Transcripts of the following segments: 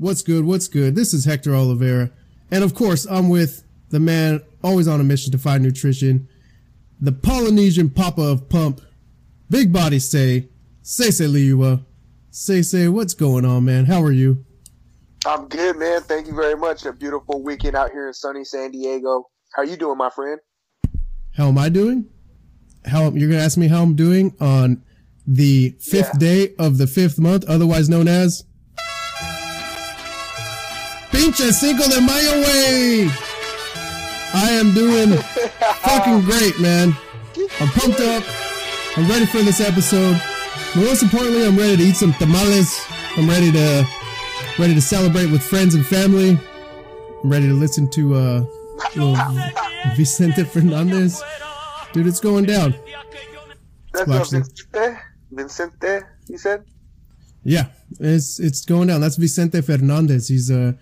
What's good? What's good? This is Hector Oliveira. And of course, I'm with the man always on a mission to find nutrition, the Polynesian Papa of Pump, Big Body Say, Say Say Liua. Say Say, what's going on, man? How are you? I'm good, man. Thank you very much. A beautiful weekend out here in sunny San Diego. How are you doing, my friend? How am I doing? How you're gonna ask me how I'm doing on the fifth Yeah. day of the fifth month, otherwise known as Pinche Cinco de Mayo way. I am doing fucking great, man. I'm pumped up. I'm ready for this episode. But most importantly, I'm ready to eat some tamales. I'm ready to ready to celebrate with friends and family. I'm ready to listen to uh Vicente Fernandez. Dude, it's going down. That's Vincente. Vincente, you said? Yeah, it's it's going down. That's Vicente Fernandez. He's uh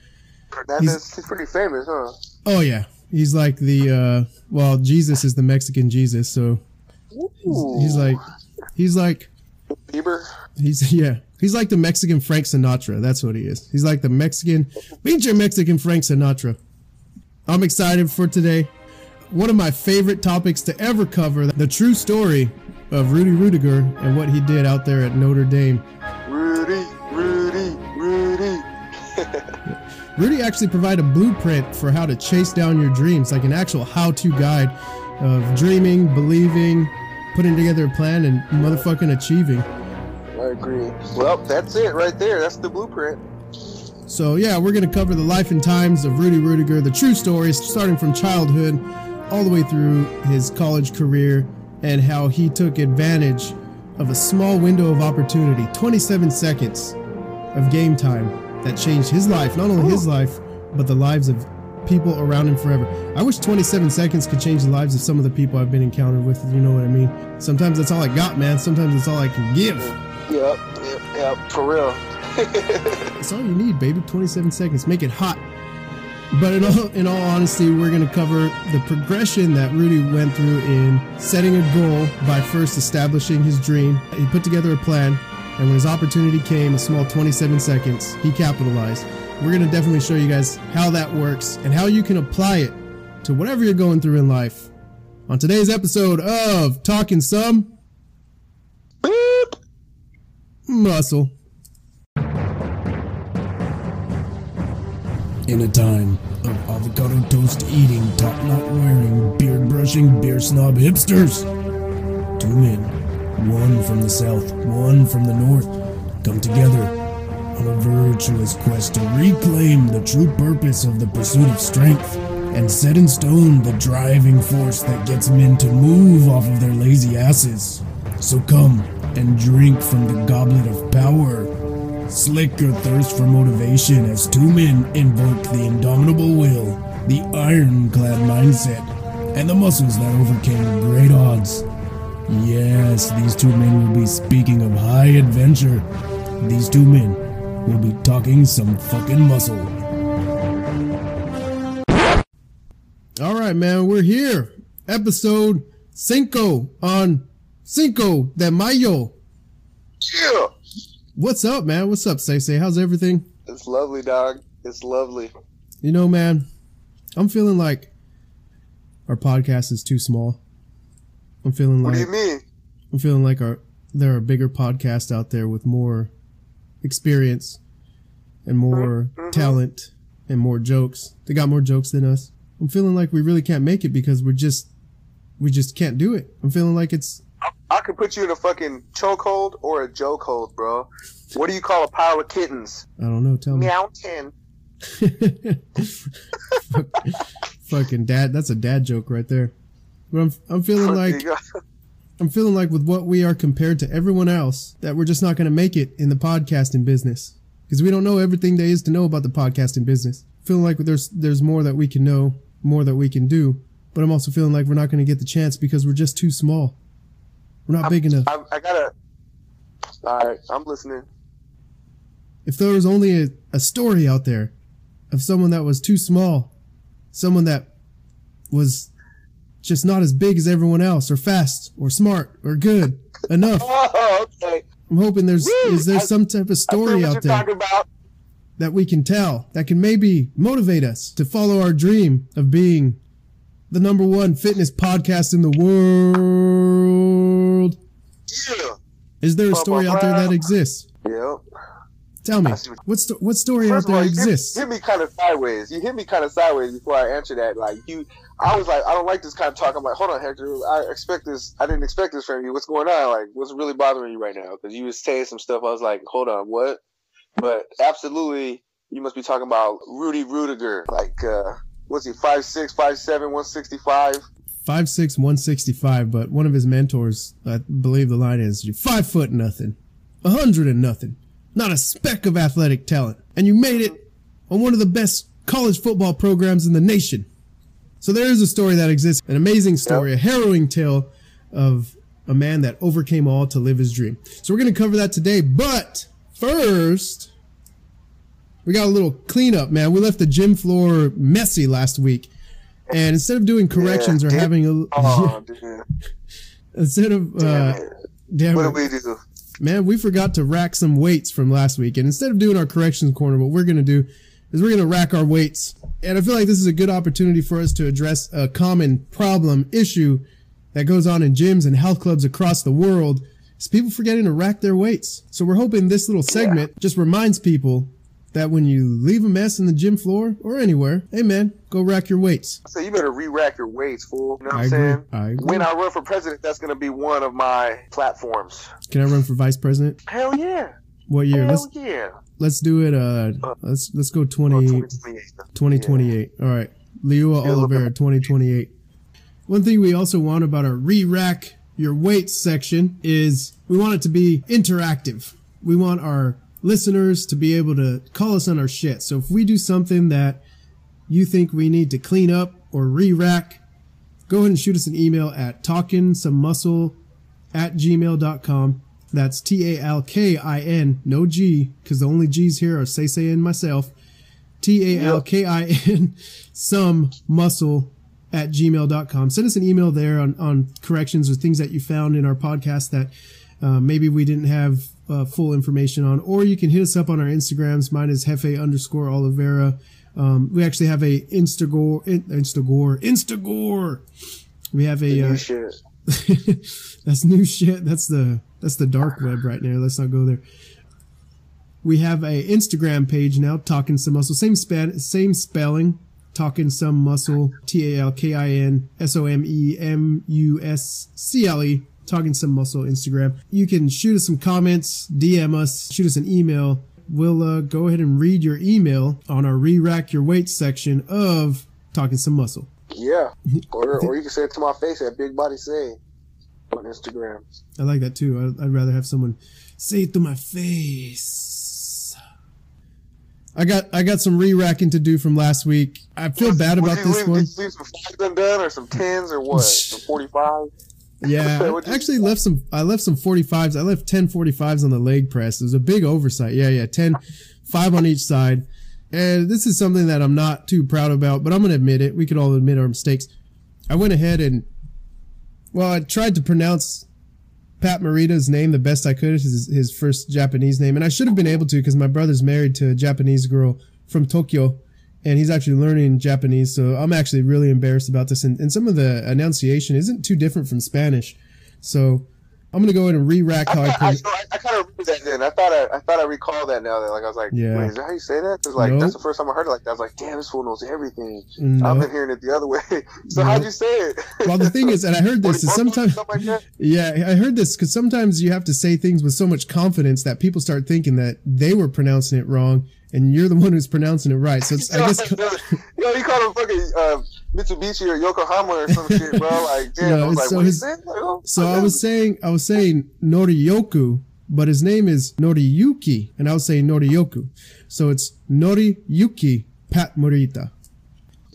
Hernandez. He's, pretty famous, huh? oh yeah. He's like the uh well, Jesus is the Mexican Jesus, so Ooh. he's like he's like Bieber. he's yeah. He's like the Mexican Frank Sinatra. That's what he is. He's like the Mexican pinche Mexican Frank Sinatra. I'm excited for today. One of my favorite topics to ever cover, the true story of Rudy Ruettiger and what he did out there at Notre Dame. Rudy actually provided a blueprint for how to chase down your dreams, like an actual how-to guide of dreaming, believing, putting together a plan, and motherfucking achieving. I agree. Well, that's it right there. That's the blueprint. So yeah, we're gonna cover the life and times of Rudy Ruettiger, the true stories, starting from childhood all the way through his college career, and how he took advantage of a small window of opportunity, 27 seconds of game time, that changed his life, not only his life, but the lives of people around him forever. I wish 27 seconds could change the lives of some of the people I've been encountered with, you know what I mean. Sometimes that's all I got, man. Sometimes that's all I can give. Yep, yep, yep. For real. That's all you need, baby. 27 seconds. Make it hot. But in all, in all honesty, we're going to cover the progression that Rudy went through in setting a goal by first establishing his dream. He put together a plan, and when his opportunity came, a small 27 seconds, he capitalized. We're going to definitely show you guys how that works and how you can apply it to whatever you're going through in life. On today's episode of Talking Some Beep. Muscle. In a time of avocado toast eating, top knot wearing, beard brushing, beer snob hipsters, two men, one from the south, one from the north, come together on a virtuous quest to reclaim the true purpose of the pursuit of strength and set in stone the driving force that gets men to move off of their lazy asses. So come and drink from the goblet of power. Slick your thirst for motivation as two men invoke the indomitable will, the ironclad mindset, and the muscles that overcame great odds. Yes, these two men will be speaking of high adventure. These two men will be talking some fucking muscle. All right, man, we're here. Episode Cinco on Cinco de Mayo. Yeah. What's up, man? What's up, Say Say? How's everything? It's lovely, dog. It's lovely. You know, man, I'm feeling like our podcast is too small. I'm feeling What like do you mean? I'm feeling like our there are bigger podcasts out there with more experience and more Mhm. talent and more jokes. They got more jokes than us. I'm feeling like we really can't make it because we're just we just can't do it. I'm feeling like it's I could put you in a fucking chokehold or a joke hold, bro. What do you call a pile of kittens? I don't know. Tell me. Meowton. Fuck- Fucking dad. That's a dad joke right there. But I'm I'm feeling like I'm feeling like with what we are compared to everyone else, that we're just not going to make it in the podcasting business because we don't know everything there is to know about the podcasting business. Feeling like there's there's more that we can know, more that we can do, but I'm also feeling like we're not going to get the chance because we're just too small. We're not big enough. I, I gotta. All right, I'm listening. If there was only a, a story out there of someone that was too small, someone that was just not as big as everyone else, or fast, or smart, or good enough. Oh, okay. I'm hoping there's Woo! is there I- some type of story out there. that we can tell that can maybe motivate us to follow our dream of being the number one fitness podcast in the world. Yeah. Is there a story out there that exists? Yep. Tell me, what- sto- what story First out of all, there you hit, exists? hit me kind of sideways. You hit me kind of sideways before I answer that. Like you, I was like, I don't like this kind of talk. I'm like, hold on, Hector. I expect this. I didn't expect this from you. What's going on? Like, what's really bothering you right now? Because you was saying some stuff. I was like, hold on, what? But absolutely, you must be talking about Rudy Ruettiger. Like, uh, what's he? Five six, five seven, one sixty five. Five six one sixty five, but one of his mentors, I believe the line is, "You're five foot nothing, a hundred and nothing, not a speck of athletic talent, and you made it on one of the best college football programs in the nation." So there is a story that exists, an amazing story, a harrowing tale of a man that overcame all to live his dream. So we're going to cover that today, but first, we got a little cleanup, man. We left the gym floor messy last week. And instead of doing corrections or damn. having a Oh, instead of uh, damn What it, did we do? Man, we forgot to rack some weights from last week. And instead of doing our corrections corner, what we're gonna do is we're gonna rack our weights. And I feel like this is a good opportunity for us to address a common problem issue that goes on in gyms and health clubs across the world. Is people forgetting to rack their weights. So we're hoping this little segment just reminds people that when you leave a mess in the gym floor or anywhere, hey man, go rack your weights. I so say you better re-rack your weights, fool. You know what I I'm agree. saying? I agree. When I run for president, that's going to be one of my platforms. Can I run for vice president? Hell yeah. What year? Hell Let's yeah. let's do it. Uh, let's let's go 20, Oh, 2028. 2028. All right, Leua Yeah, Oliveira, 2028. One thing we also want about our re-rack your weights section is we want it to be interactive. We want our listeners to be able to call us on our shit. So if we do something that you think we need to clean up or re-rack, go ahead and shoot us an email at talkinsomemuscle at gmail.com. That's T A L K I N, no G, because the only G's here are Say Say and myself. T A L K I N, some muscle at gmail.com. Send us an email there on, on corrections or things that you found in our podcast that uh, maybe we didn't have uh, full information on. Or you can hit us up on our Instagrams. Mine is Hefe underscore Oliveira. Um, we actually have a Instagore, in, Instagore, Instagore. We have a, New uh, shit. that's new shit. That's the that's the dark web right now. Let's not go there. We have a Instagram page now, talking some muscle. Same span, same spelling. Talking some muscle. T A L K I N S O M E M U S C L E. Talking some muscle. Instagram. You can shoot us some comments, DM us, shoot us an email. We'll uh, go ahead and read your email on our re-rack your weight section of talking some muscle. Yeah. Or, or you can say it to my face at Big Body Say on Instagram. I like that too. I'd rather have someone say it to my face. I got I got some re-racking to do from last week. I feel bad about you this one. Did you leave some fives undone or some tens or what? Some 45? Yeah, I actually left some. I left some 45s. I left 10 45s on the leg press. It was a big oversight. Yeah, yeah, 10, five on each side. And this is something that I'm not too proud about, but I'm going to admit it. We could all admit our mistakes. I went ahead and, well, I tried to pronounce Pat Morita's name the best I could, his, his first Japanese name. And I should have been able to because my brother's married to a Japanese girl from Tokyo and he's actually learning Japanese. So I'm actually really embarrassed about this. And, and some of the enunciation isn't too different from Spanish. So I'm going to go ahead and re-rack how I, I, I, I, kind of remember that then. I thought I, I thought I recall that now. That like I was like, Yeah. wait, is that how you say that? Because like Nope. that's the first time I heard it like that. I was like, damn, this fool knows everything. No. I've been hearing it the other way. so No. how'd you say it? Well, the thing is, and I heard this, is 40 bucks or sometimes, like yeah, I heard this because sometimes you have to say things with so much confidence that people start thinking that they were pronouncing it wrong and you're the one who's pronouncing it right. So it's, I guess, yo, you called him fucking uh, Mitsubishi or Yokohama or some shit, bro. Like, damn. No, I was like, so what his- Like, oh, so I was saying, I was saying Norioku, but his name is Noriyuki, and I was saying Noriyoku. So it's Noriyuki Pat Morita.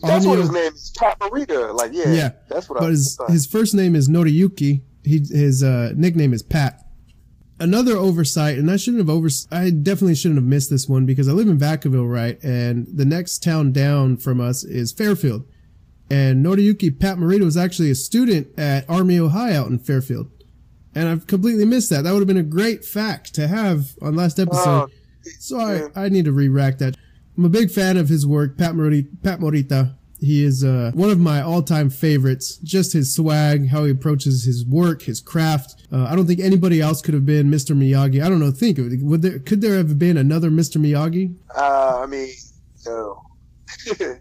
That's what his name is. Paprika. Like, yeah. Yeah, That's what I but his thought. his first name is Noriyuki. He his uh, nickname is Pat. Another oversight, and I shouldn't have over. I definitely shouldn't have missed this one because I live in Vacaville, right? And the next town down from us is Fairfield. And Noriyuki Pat Morita was actually a student at Armijo out in Fairfield. And I've completely missed that. That would have been a great fact to have on last episode. So I, I need to re-rack that. I'm a big fan of his work, Pat Morita. Pat Morita. He is uh, one of my all-time favorites. Just his swag, how he approaches his work, his craft. Uh, I don't think anybody else could have been Mr. Miyagi. I don't know. Think of it. Would there could there have been another Mr. Miyagi? Uh, I mean, no.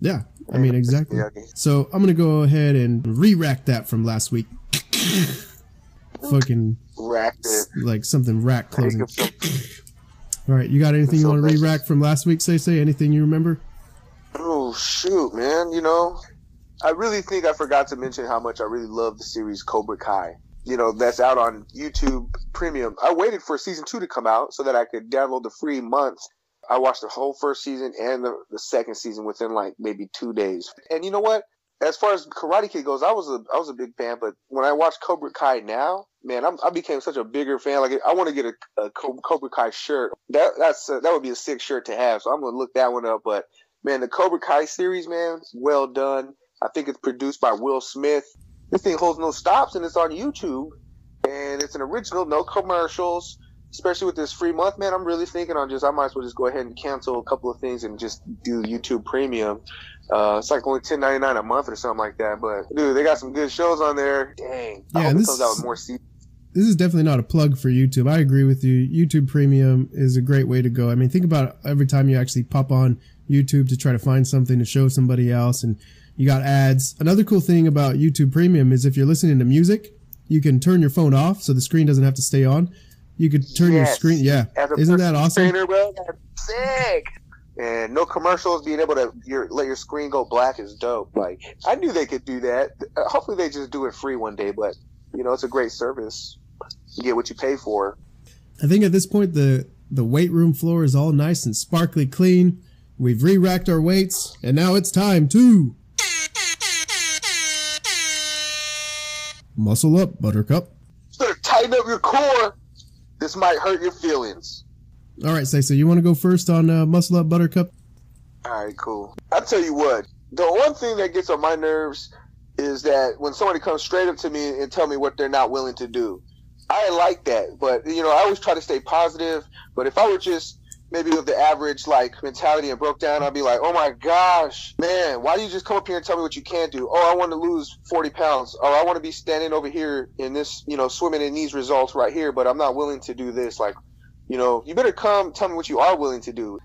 yeah, I mean exactly. So I'm gonna go ahead and re-rack that from last week. Fucking racked it like something rack closing. All right, you got anything you want to re-rack from last week? Say say anything you remember? Oh shoot, man! You know, I really think I forgot to mention how much I really love the series Cobra Kai. You know, that's out on YouTube Premium. I waited for season two to come out so that I could download the free month. I watched the whole first season and the, the second season within like maybe two days. And you know what? As far as Karate Kid goes, I was a I was a big fan, but when I watch Cobra Kai now, man, I'm, i became such a bigger fan. Like I want to get a, a Cobra Kai shirt. That that's uh, that would be a sick shirt to have. So I'm gonna look that one up. But man, the Cobra Kai series, man, well done. I think it's produced by Will Smith. This thing holds no stops and it's on YouTube, and it's an original, no commercials. Especially with this free month, man, I'm really thinking on just I might as well just go ahead and cancel a couple of things and just do YouTube Premium. Uh, it's like only ten ninety nine a month or something like that. But dude, they got some good shows on there. Dang, yeah, I hope this, it comes out with more seasons this is definitely not a plug for YouTube. I agree with you. YouTube Premium is a great way to go. I mean, think about every time you actually pop on YouTube to try to find something to show somebody else and you got ads. Another cool thing about YouTube Premium is if you're listening to music, you can turn your phone off so the screen doesn't have to stay on. You could turn yes. your screen. Yeah. Isn't that awesome? Trainer, bro, sick. And no commercials, being able to your, let your screen go black is dope. Like, I knew they could do that. Uh, hopefully they just do it free one day, but you know, it's a great service. You get what you pay for. I think at this point the the weight room floor is all nice and sparkly clean. We've re-racked our weights, and now it's time to muscle up, Buttercup. Better tighten up your core. This might hurt your feelings. All right, say so. You want to go first on uh, muscle up, Buttercup? All right, cool. I'll tell you what. The one thing that gets on my nerves is that when somebody comes straight up to me and tell me what they're not willing to do. I like that, but you know, I always try to stay positive. But if I were just maybe with the average like mentality and broke down, I'd be like, oh my gosh, man, why do you just come up here and tell me what you can't do? Oh, I want to lose 40 pounds. Oh, I want to be standing over here in this, you know, swimming in these results right here, but I'm not willing to do this. Like, you know, you better come tell me what you are willing to do.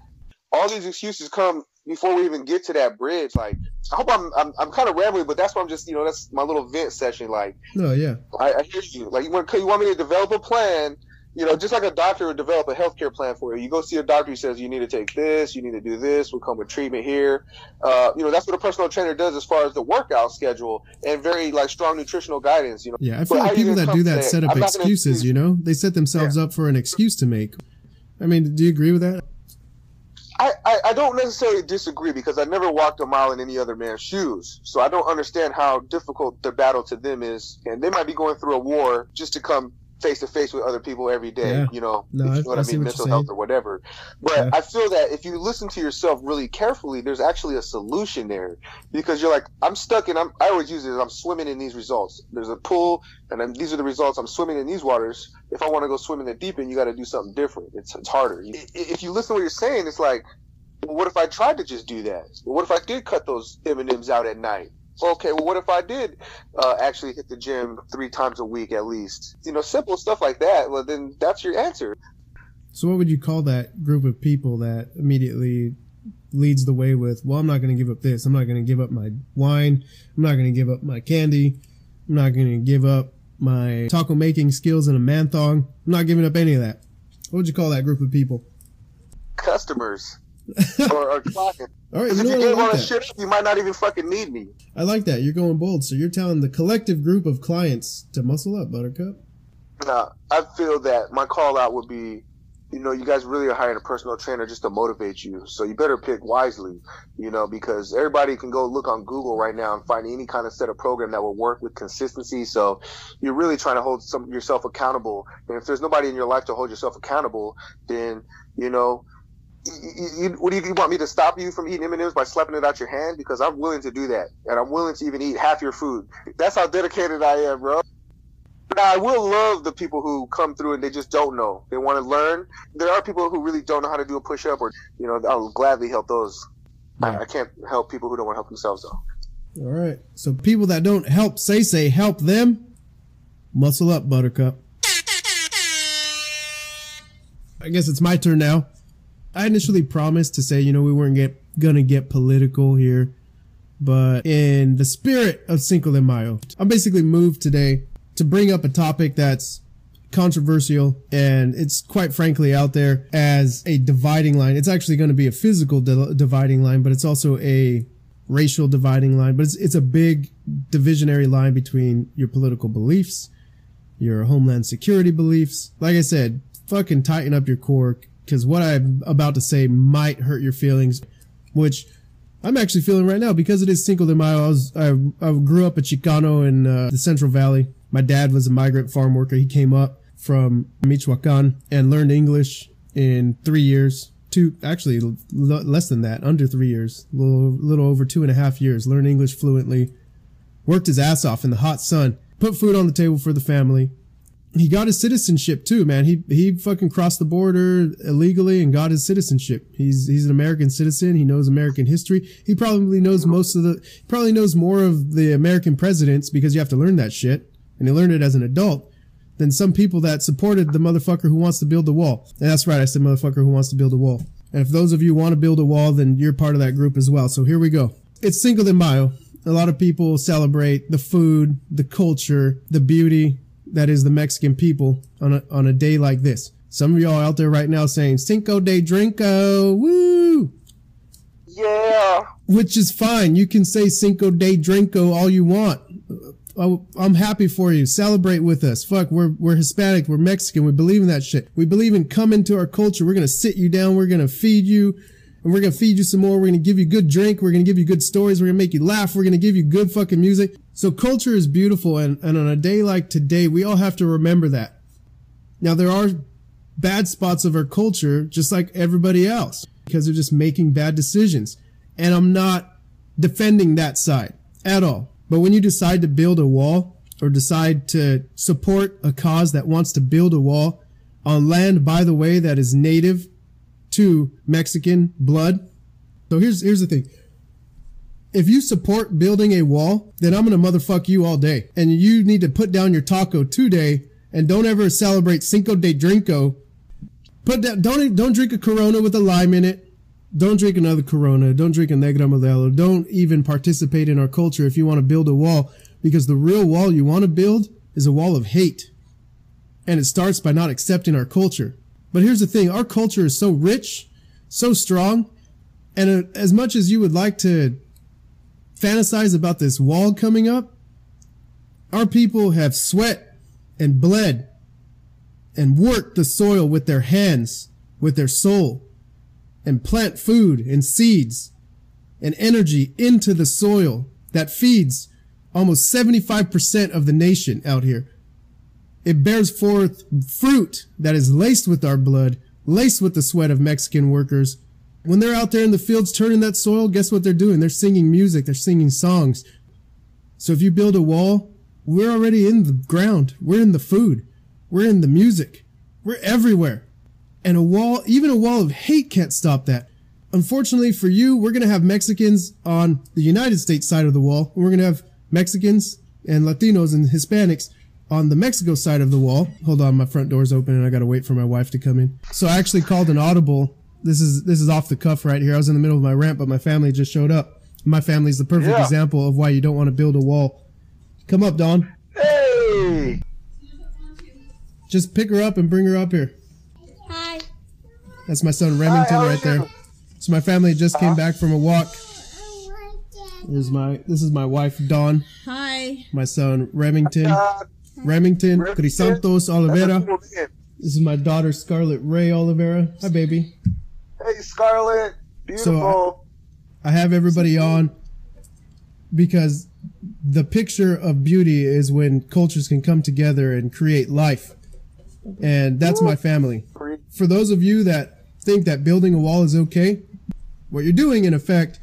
All these excuses come before we even get to that bridge. Like, I hope I'm I'm, I'm kind of rambling, but that's why I'm just you know that's my little vent session. Like, no, yeah, I, I hear you. Like, you want you want me to develop a plan. You know, just like a doctor would develop a healthcare plan for you. You go see a doctor who says you need to take this, you need to do this, We'll come with treatment here. Uh, you know, that's what a personal trainer does as far as the workout schedule and very like strong nutritional guidance. You know, yeah, I feel but like people that do that set up excuses. You know, they set themselves yeah. up for an excuse to make. I mean, do you agree with that? I, I, I, don't necessarily disagree because I never walked a mile in any other man's shoes. So I don't understand how difficult the battle to them is. And they might be going through a war just to come face to face with other people every day, yeah. you know, no, you know what I, I mean, mental health or whatever. But yeah. I feel that if you listen to yourself really carefully, there's actually a solution there because you're like, I'm stuck in, I'm, I always use it as I'm swimming in these results. There's a pool and then these are the results. I'm swimming in these waters. If I want to go swim in the deep end, you got to do something different. It's, it's harder. If you listen to what you're saying, it's like, well, what if I tried to just do that? Well, what if I did cut those M&Ms out at night? Okay, well, what if I did uh, actually hit the gym three times a week at least? You know, simple stuff like that. Well, then that's your answer. So, what would you call that group of people that immediately leads the way with, well, I'm not going to give up this. I'm not going to give up my wine. I'm not going to give up my candy. I'm not going to give up my taco making skills in a man thong. I'm not giving up any of that. What would you call that group of people? Customers. Or, or. All right, you know if you gave like all that shit, you might not even fucking need me. I like that. You're going bold. So you're telling the collective group of clients to muscle up, Buttercup. Nah, I feel that my call out would be, you know, you guys really are hiring a personal trainer just to motivate you. So you better pick wisely, you know, because everybody can go look on Google right now and find any kind of set of program that will work with consistency. So you're really trying to hold some yourself accountable. And if there's nobody in your life to hold yourself accountable, then, you know, you, you, what do you want me to stop you from eating M&Ms by slapping it out your hand? Because I'm willing to do that, and I'm willing to even eat half your food. That's how dedicated I am, bro. Now, I will love the people who come through and they just don't know. They want to learn. There are people who really don't know how to do a push up, or you know, I'll gladly help those. I, I can't help people who don't want to help themselves though. All right. So people that don't help say say help them. Muscle up, Buttercup. I guess it's my turn now. I initially promised to say, you know, we weren't get gonna get political here, but in the spirit of Cinco de Mayo, I'm basically moved today to bring up a topic that's controversial and it's quite frankly out there as a dividing line. It's actually going to be a physical di- dividing line, but it's also a racial dividing line, but it's, it's a big divisionary line between your political beliefs, your homeland security beliefs. Like I said, fucking tighten up your core because what I'm about to say might hurt your feelings, which I'm actually feeling right now because it is Cinco de Mayo. I was, I, I grew up a Chicano in uh, the Central Valley. My dad was a migrant farm worker. He came up from Michoacan and learned English in three years. Two, actually less than that, under three years, a little, little over two and a half years. Learned English fluently, worked his ass off in the hot sun, put food on the table for the family. He got his citizenship too, man. He he fucking crossed the border illegally and got his citizenship. He's he's an American citizen. He knows American history. He probably knows most of the probably knows more of the American presidents because you have to learn that shit. And he learned it as an adult than some people that supported the motherfucker who wants to build the wall. And that's right, I said motherfucker who wants to build a wall. And if those of you want to build a wall, then you're part of that group as well. So here we go. It's Cinco de Mayo. A lot of people celebrate the food, the culture, the beauty that is the Mexican people on a, on a day like this. Some of y'all out there right now saying Cinco de Drinko, woo! Yeah. Which is fine. You can say Cinco de Drinko all you want. Oh, I'm happy for you. Celebrate with us. Fuck, we're, we're Hispanic. We're Mexican. We believe in that shit. We believe in come into our culture. We're going to sit you down. We're going to feed you and we're going to feed you some more. We're going to give you good drink. We're going to give you good stories. We're going to make you laugh. We're going to give you good fucking music. So culture is beautiful. And, and on a day like today, we all have to remember that. Now there are bad spots of our culture, just like everybody else, because they're just making bad decisions. And I'm not defending that side at all. But when you decide to build a wall or decide to support a cause that wants to build a wall on land, by the way, that is native to Mexican blood. So here's, here's the thing. If you support building a wall, then I'm to motherfuck you all day. And you need to put down your taco today and don't ever celebrate Cinco de Drinko. Put that, don't, don't drink a Corona with a lime in it. Don't drink another Corona. Don't drink a Negra Modelo. Don't even participate in our culture if you want to build a wall, because the real wall you want to build is a wall of hate. And it starts by not accepting our culture. But here's the thing. Our culture is so rich, so strong. And uh, as much as you would like to fantasize about this wall coming up, our people have sweat and bled and worked the soil with their hands, with their soul and plant food and seeds and energy into the soil that feeds almost 75% of the nation out here. It bears forth fruit that is laced with our blood, laced with the sweat of Mexican workers. When they're out there in the fields turning that soil, guess what they're doing? They're singing music, they're singing songs. So if you build a wall, we're already in the ground. We're in the food. We're in the music. We're everywhere. And a wall, even a wall of hate can't stop that. Unfortunately for you, we're going to have Mexicans on the United States side of the wall. We're going to have Mexicans and Latinos and Hispanics on the Mexico side of the wall. Hold on, my front door's open and I got to wait for my wife to come in. So I actually called an audible. This is, this is off the cuff right here. I was in the middle of my rant, but my family just showed up. My family's the perfect Yeah. example of why you don't want to build a wall. Come up, Dawn. Hey. Just pick her up and bring her up here. Hi. That's my son Remington how are right there. you? So my family just came back from a walk. This is my this is my wife Dawn, Hi. my son Remington, Uh, Remington Remington. Crisantos that's Oliveira. This is my daughter Scarlett Ray Oliveira. Hi baby. Hey, Scarlett. Beautiful. I have everybody on because the picture of beauty is when cultures can come together and create life. And that's my family. For those of you that think that building a wall is okay, what you're doing in effect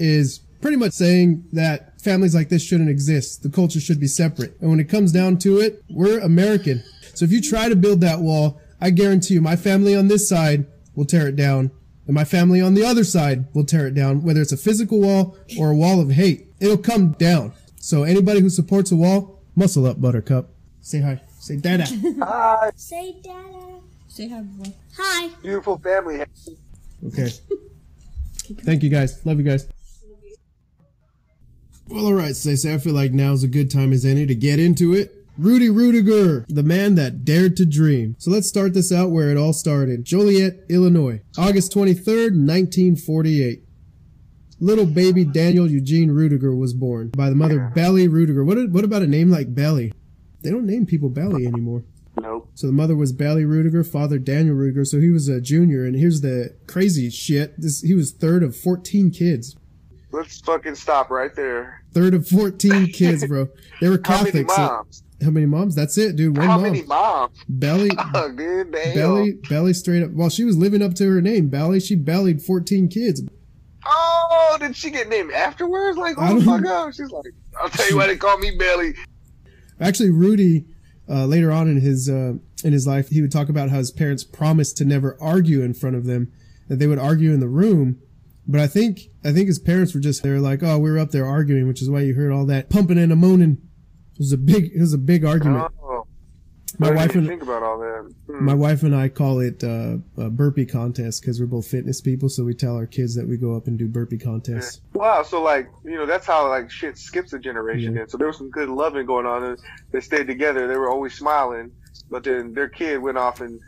is pretty much saying that families like this shouldn't exist. The culture should be separate. And when it comes down to it, we're American. So if you try to build that wall, I guarantee you my family on this side will tear it down. And my family on the other side will tear it down, whether it's a physical wall or a wall of hate. It'll come down. So anybody who supports a wall, muscle up, Buttercup. Say hi. Say dada. Hi, Say dada. Say hi, boy. Hi. beautiful family. Okay. Thank you guys. Love you guys. Well, all right, Stacey. I feel like now's a good time as any to get into it. Rudy Ruettiger, the man that dared to dream. So let's start this out where it all started. Joliet, Illinois, August 23rd, 1948. Little baby Daniel Eugene Ruettiger was born by the mother Belly Ruettiger. What, what about a name like Belly? They don't name people Belly anymore. Nope. So the mother was Belly Ruettiger, father Daniel Ruettiger. So he was a junior. And here's the crazy shit. This he was third of 14 kids. Let's fucking stop right there. Third of 14 kids, bro. They were How many moms? How many moms? That's it, dude. One How mom. many moms? Belly, Fuck, dude, damn. Belly, Belly straight up. While she was living up to her name, Belly, she bellied 14 kids. Oh, did she get named afterwards? Like, oh fuck up. She's like, I'll tell you why they call me Belly. Actually, Rudy, uh, later on in his uh, in his life, he would talk about how his parents promised to never argue in front of them, that they would argue in the room. But I think I think his parents were just they were like, oh, we were up there arguing, which is why you heard all that pumping and a moaning. It was a big it was a big argument. Oh, My wife and think about all that. Hmm. my wife and I call it uh, a burpee contest because we're both fitness people. So we tell our kids that we go up and do burpee contests. Wow, so like you know that's how like shit skips a generation. Yeah. Then so there was some good loving going on. And they stayed together. They were always smiling, but then their kid went off and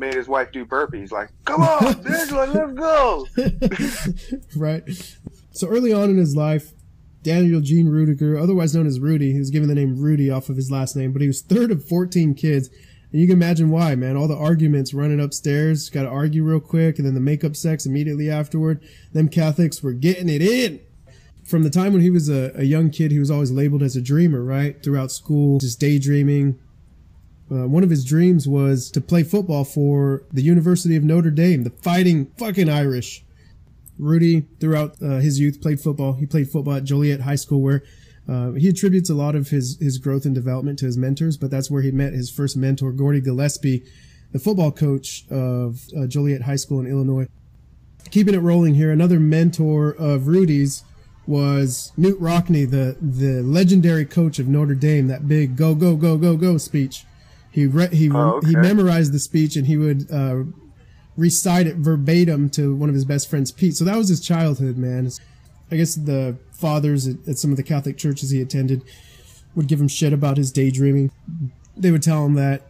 made his wife do burpees. Like, come on, Angela, let's go. right? So early on in his life, Daniel Gene Ruettiger, otherwise known as Rudy, he was given the name Rudy off of his last name, but he was third of 14 kids. And you can imagine why, man. All the arguments running upstairs, got to argue real quick, and then the makeup sex immediately afterward. Them Catholics were getting it in. From the time when he was a, a young kid, he was always labeled as a dreamer, right? Throughout school, just daydreaming, uh, one of his dreams was to play football for the University of Notre Dame, the fighting fucking Irish. Rudy, throughout uh, his youth, played football. He played football at Joliet High School, where uh, he attributes a lot of his, his growth and development to his mentors, but that's where he met his first mentor, Gordy Gillespie, the football coach of uh, Joliet High School in Illinois. Keeping it rolling here, another mentor of Rudy's was Knute Rockne, the, the legendary coach of Notre Dame, that big go, go, go, go, go speech. He re- he Oh, okay. he memorized the speech and he would uh, recite it verbatim to one of his best friends, Pete. So that was his childhood, man. I guess the fathers at, at some of the Catholic churches he attended would give him shit about his daydreaming. They would tell him that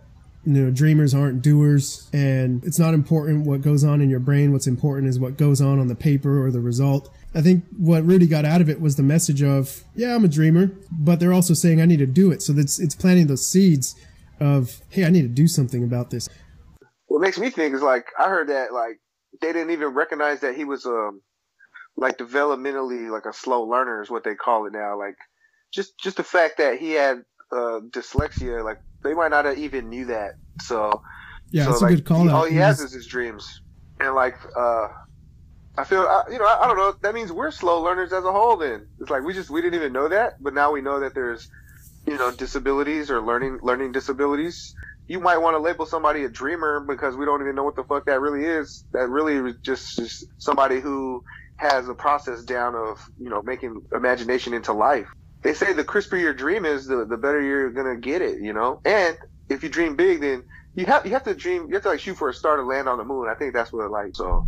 you know dreamers aren't doers, and it's not important what goes on in your brain. What's important is what goes on on the paper or the result. I think what Rudy got out of it was the message of, yeah, I'm a dreamer, but they're also saying I need to do it. So that's it's planting those seeds of, hey, I need to do something about this. What makes me think is like I heard that like they didn't even recognize that he was um like developmentally like a slow learner is what they call it now. Like just just the fact that he had uh dyslexia, like they might not have even knew that. So Yeah, so, that's like, a good call he- out. All he has is his dreams, and like uh, I feel I, you know I, I don't know. That means we're slow learners as a whole. Then it's like we just we didn't even know that, but now we know that there's you know disabilities or learning learning disabilities. You might want to label somebody a dreamer because we don't even know what the fuck that really is. That really is just, just somebody who has a process down of you know making imagination into life. They say the crisper your dream is, the the better you're gonna get it. You know, and if you dream big, then you have you have to dream. You have to like shoot for a star to land on the moon. I think that's what like so.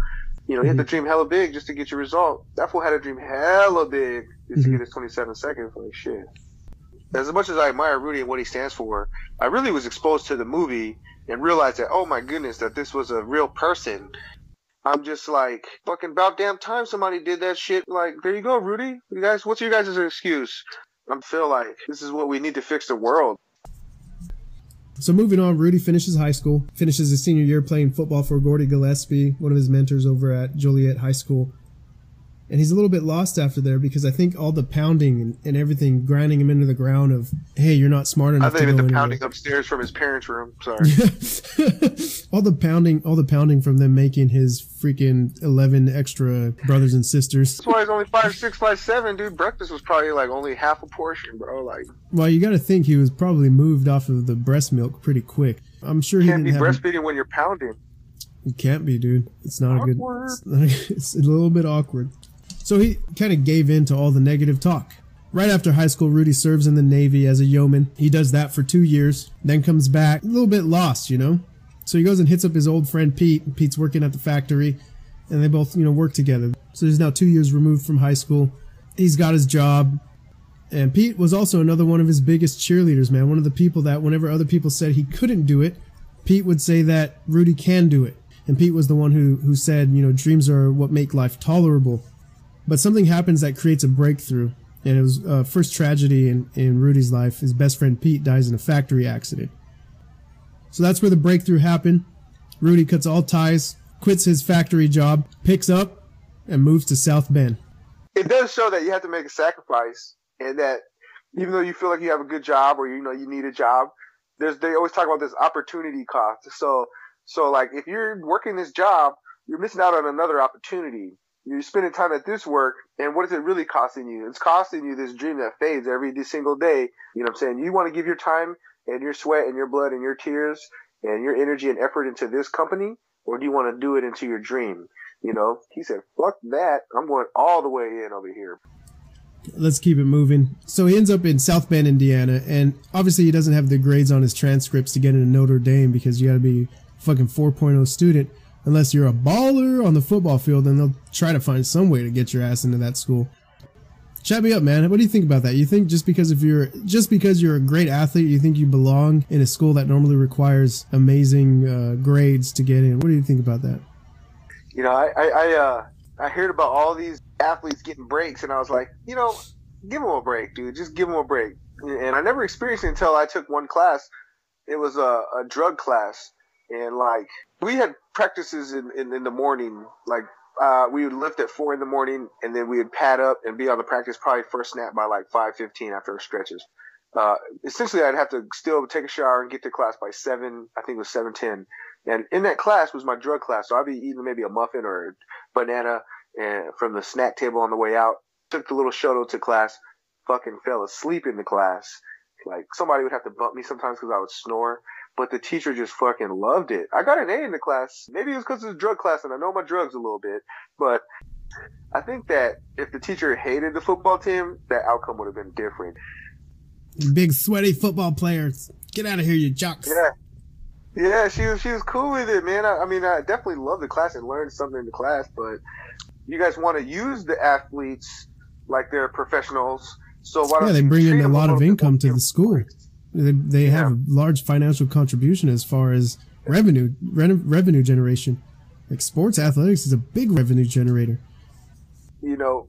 You know, you have to dream hella big just to get your result. That fool had to dream hella big just to Mhm. get his 27 seconds. Like shit. As much as I admire Rudy and what he stands for, I really was exposed to the movie and realized that oh my goodness, that this was a real person. I'm just like fucking about damn time somebody did that shit. Like there you go, Rudy. You guys, what's your guys' excuse? I feel like this is what we need to fix the world. So moving on, Rudy finishes high school, finishes his senior year playing football for Gordy Gillespie, one of his mentors over at Joliet High School. And he's a little bit lost after there because I think all the pounding and, and everything grinding him into the ground of hey you're not smart enough to think the anywhere. pounding upstairs from his parents' room. Sorry. all the pounding all the pounding from them making his freaking 11 extra brothers and sisters That's why he's only five six, five seven, dude. Breakfast was probably like only half a portion, bro. Like well you got to think he was probably moved off of the breast milk pretty quick i'm sure he can't be breastfeeding when you're pounding. You can't be, dude. It's not a good. It's, not a, it's a little bit awkward. So he kind of gave in to all the negative talk. Right after high school, Rudy serves in the Navy as a yeoman. He does that for two years, then comes back a little bit lost, you know. So he goes and hits up his old friend Pete. Pete's working at the factory, and they both, you know, work together. So he's now two years removed from high school. He's got his job. And Pete was also another one of his biggest cheerleaders, man. One of the people that, whenever other people said he couldn't do it, Pete would say that Rudy can do it. And Pete was the one who, who said, you know, dreams are what make life tolerable. But something happens that creates a breakthrough. And it was uh, first tragedy in, in Rudy's life. His best friend Pete dies in a factory accident. So that's where the breakthrough happened. Rudy cuts all ties, quits his factory job, picks up, and moves to South Bend. It does show that you have to make a sacrifice, and that even though you feel like you have a good job or you know you need a job, there's they always talk about this opportunity cost. So so like if you're working this job, you're missing out on another opportunity. You're spending time at this work, and what is it really costing you? It's costing you this dream that fades every single day. You know what I'm saying? You want to give your time and your sweat and your blood and your tears and your energy and effort into this company, or do you want to do it into your dream? You know, he said, fuck that. I'm going all the way in over here. let's keep it moving. So he ends up in South Bend, Indiana, and obviously he doesn't have the grades on his transcripts to get into Notre Dame because you got to be fucking 4.0 student. Unless you're a baller on the football field, then they'll try to find some way to get your ass into that school. Chat me up, man. What do you think about that? You think just because if you're just because you're a great athlete, you think you belong in a school that normally requires amazing uh, grades to get in? What do you think about that? You know, I, I, I, uh, I heard about all these athletes getting breaks, and I was like, you know, give them a break, dude. Just give them a break. And I never experienced it until I took one class. It was a, a drug class, and like we had practices in, in, in the morning. Like uh, we would lift at four in the morning, and then we would pad up and be on the practice probably first snap by like five fifteen after our stretches. Uh, essentially, I'd have to still take a shower and get to class by seven. I think it was seven ten. And in that class was my drug class, so I'd be eating maybe a muffin or a banana and from the snack table on the way out. Took the little shuttle to class. Fucking fell asleep in the class. Like somebody would have to bump me sometimes because I would snore. But the teacher just fucking loved it. I got an A in the class. Maybe it was because it's a drug class and I know my drugs a little bit. But I think that if the teacher hated the football team, that outcome would have been different. Big sweaty football players, get out of here, you jocks! Yeah. Yeah, she was she was cool with it, man. I, I mean, I definitely loved the class and learned something in the class. But you guys want to use the athletes like they're professionals, so why don't Yeah, they bring in a lot of income to the school. They, they have a large financial contribution as far as revenue re- revenue generation. Like sports athletics is a big revenue generator. You know,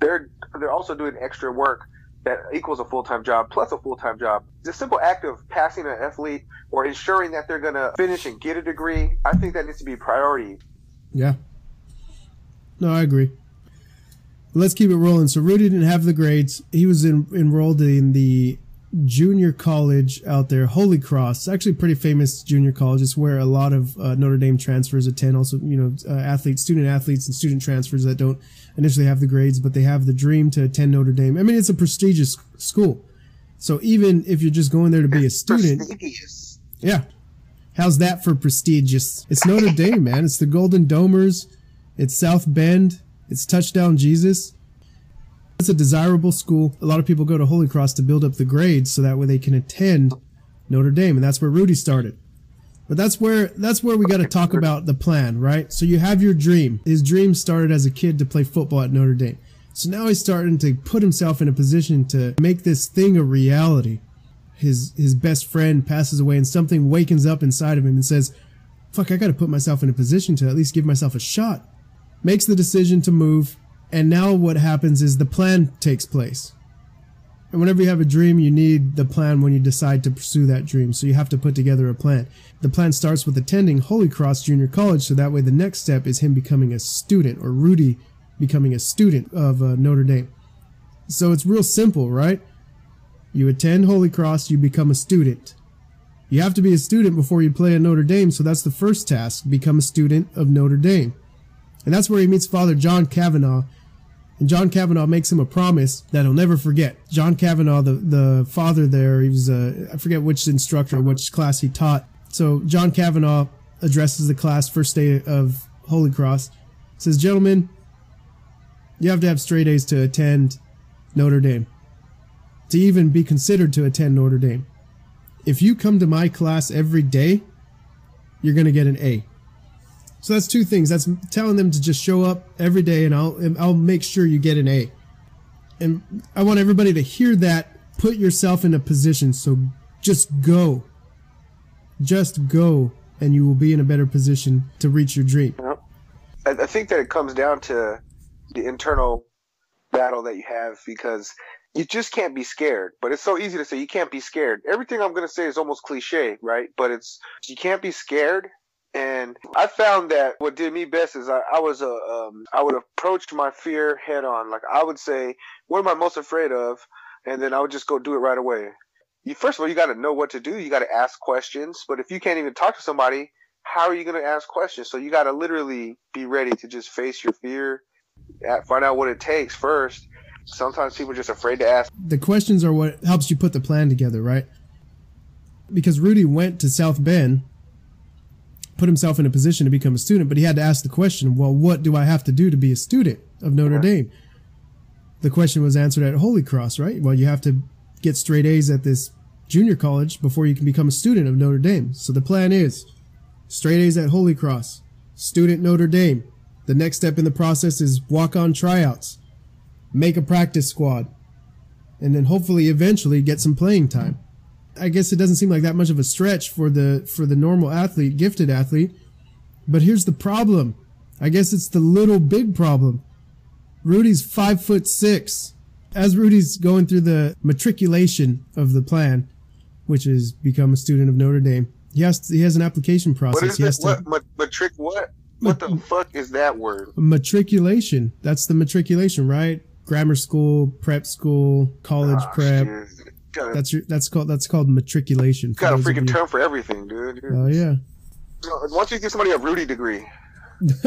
they're they're also doing extra work that equals a full time job plus a full time job. The simple act of passing an athlete or ensuring that they're gonna finish and get a degree, I think that needs to be a priority. Yeah. No, I agree. Let's keep it rolling. So Rudy didn't have the grades. He was in, enrolled in the junior college out there, Holy Cross. It's actually pretty famous junior college. It's where a lot of uh, Notre Dame transfers attend. Also, you know, uh, athletes, student athletes, and student transfers that don't initially have the grades, but they have the dream to attend Notre Dame. I mean, it's a prestigious school. So even if you're just going there to be a student, Prestigious. yeah. How's that for prestigious? It's Notre Dame, man. It's the Golden Domers. It's South Bend. It's Touchdown Jesus. It's a desirable school. A lot of people go to Holy Cross to build up the grades so that way they can attend Notre Dame, and that's where Rudy started. But that's where that's where we got to talk about the plan, right? So you have your dream. His dream started as a kid to play football at Notre Dame. So now he's starting to put himself in a position to make this thing a reality his his best friend passes away and something wakens up inside of him and says, "Fuck, I got to put myself in a position to at least give myself a shot." Makes the decision to move, and now what happens is the plan takes place. And whenever you have a dream, you need the plan when you decide to pursue that dream. So you have to put together a plan. The plan starts with attending Holy Cross Junior College, so that way the next step is him becoming a student or Rudy becoming a student of uh, Notre Dame. So it's real simple, right? You attend Holy Cross, you become a student. You have to be a student before you play at Notre Dame, so that's the first task become a student of Notre Dame. And that's where he meets Father John Cavanaugh. And John Cavanaugh makes him a promise that he'll never forget. John Cavanaugh, the, the father there, he was, I forget which instructor, which class he taught. So John Cavanaugh addresses the class first day of Holy Cross. Says, gentlemen, you have to have straight A's to attend Notre Dame. To even be considered to attend Notre Dame. If you come to my class every day, you're going to get an A. So that's two things. That's telling them to just show up every day and I'll and I'll make sure you get an A. And I want everybody to hear that. Put yourself in a position. So just go. Just go and you will be in a better position to reach your dream. I, I think that it comes down to the internal battle that you have because you just can't be scared. But it's so easy to say you can't be scared. Everything I'm going to say is almost cliche, right? But it's you can't be scared. And I found that what did me best is I, I was a um, I would approach my fear head on. Like I would say, what am I most afraid of? And then I would just go do it right away. You first of all, you got to know what to do. You got to ask questions. But if you can't even talk to somebody, how are you going to ask questions? So you got to literally be ready to just face your fear, find out what it takes first. Sometimes people are just afraid to ask. The questions are what helps you put the plan together, right? Because Rudy went to South Bend, put himself in a position to become a student, but he had to ask the question, well, what do I have to do to be a student of Notre Dame? The question was answered at Holy Cross, right? Well, you have to get straight A's at this junior college before you can become a student of Notre Dame. So the plan is straight A's at Holy Cross, student Notre Dame. The next step in the process is walk on tryouts, make a practice squad, and then hopefully eventually get some playing time. I guess it doesn't seem like that much of a stretch for the for the normal athlete, gifted athlete. But here's the problem. I guess it's the little big problem. Rudy's five foot six. As Rudy's going through the matriculation of the plan, which is become a student of Notre Dame, he has to, he has an application process. What is he has this? What, mat- matric? What? What the fuck is that word? matriculation. That's the matriculation, right? Grammar school, prep school, college Oh, prep. shit. Got That's your, that's called that's called matriculation. got a freaking term for everything, dude. Oh yeah. Why don't you give somebody a Rudy degree?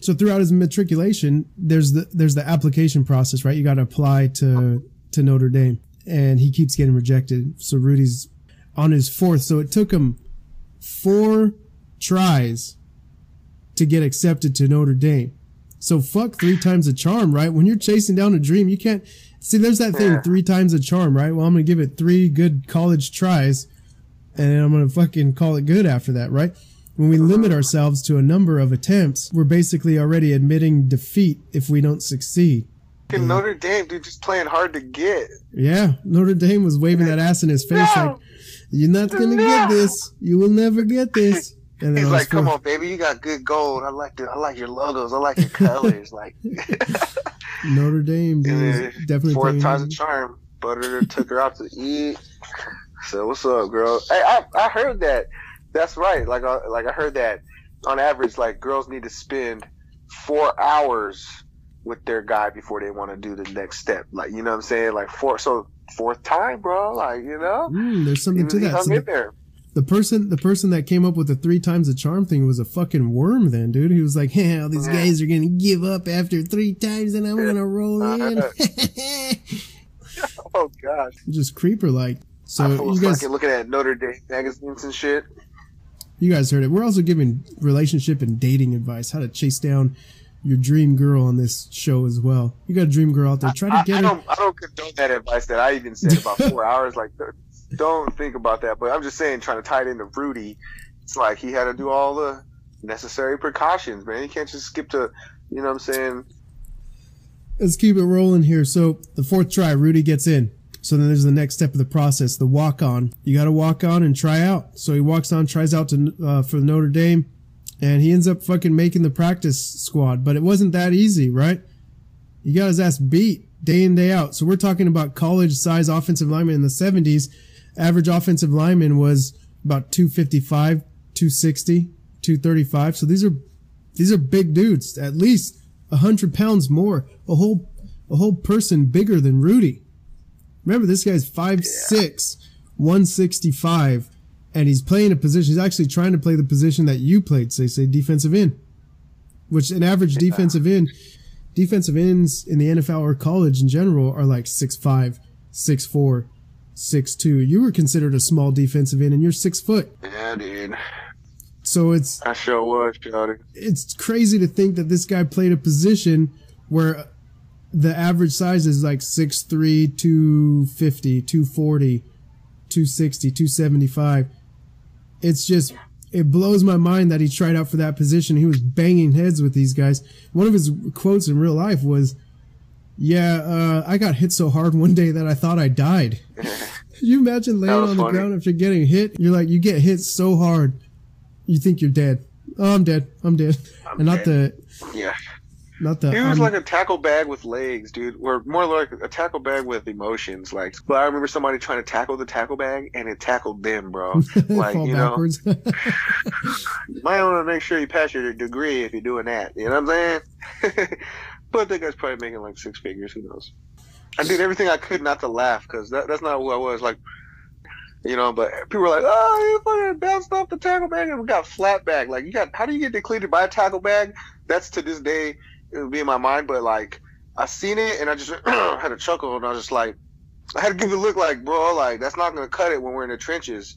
So throughout his matriculation, there's the there's the application process, right? You got to apply to to Notre Dame, and he keeps getting rejected. So Rudy's on his fourth. So it took him four tries to get accepted to Notre Dame. So fuck three times a charm, right? When you're chasing down a dream, you can't see. There's that thing, Yeah. three times a charm, right? Well, I'm gonna give it three good college tries, and then I'm gonna fucking call it good after that, right? When we limit uh-huh. ourselves to a number of attempts, we're basically already admitting defeat if we don't succeed. Fucking Notre Dame, dude, just playing hard to get. Yeah, Notre Dame was waving that ass in his face No. like, "You're not gonna get this. You will never get this." He's like, "Come on, baby, you got good gold. I like the, I like your logos. I like your colors. like, Notre Dame, dude, definitely fourth time's a charm. Butter took her out to eat. So what's up, girl? Hey, I I heard that. That's right. Like uh, like I heard that on average, like girls need to spend four hours with their guy before they want to do the next step. Like you know what I'm saying? Like four. So fourth time, bro. Like you know, Mm, there's something to that. hung So in the, there. The person, the person that came up with the three times the charm thing was a fucking worm. Then, dude, he was like, "Hey, all these guys are gonna give up after three times, and I'm gonna roll in." Oh gosh. Just creeper like. So I you guys, looking at Notre Dame magazines and shit. you guys heard it. We're also giving relationship and dating advice, how to chase down your dream girl on this show as well. You got a dream girl out there. Try to I, get I her. don't I don't condone that advice that I even said about four hours. Like, don't think about that. But I'm just saying, trying to tie it into Rudy, it's like he had to do all the necessary precautions, man. You can't just skip to, you know what I'm saying? Let's keep it rolling here. So the fourth try, Rudy gets in. So then there's the next step of the process, the walk on. You got to walk on and try out. So he walks on, tries out to uh, for Notre Dame, and he ends up fucking making the practice squad. But it wasn't that easy, right? He got his ass beat day in day out. So we're talking about college size offensive lineman in the 70s. Average offensive lineman was about 255, 260, 235. So these are these are big dudes, at least a hundred pounds more, a whole a whole person bigger than Rudy. Remember, this guy's five six, one sixty five, and he's playing a position. He's actually trying to play the position that you played, say, say defensive end, which an average yeah. defensive end, defensive ends in the NFL or college in general are like six five, six four, six two. You were considered a small defensive end, and you're six foot. Yeah, dude. So it's I sure was, Jody. It's crazy to think that this guy played a position where the average size is like 6'3, 250, 240, 260, 275. It's just it blows my mind that he tried out for that position. He was banging heads with these guys. One of his quotes in real life was, "Yeah, uh, I got hit so hard one day that I thought I died." you imagine laying on the funny. ground after getting hit? You're like, you get hit so hard you think you're dead. Oh, I'm dead. I'm dead. I'm and not dead. the yeah. Not the. He was um, like a tackle bag with legs, dude. Or more like a tackle bag with emotions. Like, but I remember somebody trying to tackle the tackle bag, and it tackled them, bro. Like, you know, you might want to make sure you pass your degree if you're doing that. You know what I'm saying? but that guy's probably making like six figures. Who knows? I did everything I could not to laugh because that, that's not who I was. Like, you know, but people were like, "Oh, you fucking bounced off the tackle bag and got flat bag." Like, you got how do you get depleted by a tackle bag? That's to this day it would be in my mind. But like, I seen it and I just had a chuckle and I was just like, I had to give it a look like, bro, like that's not gonna cut it when we're in the trenches.